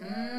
Mm.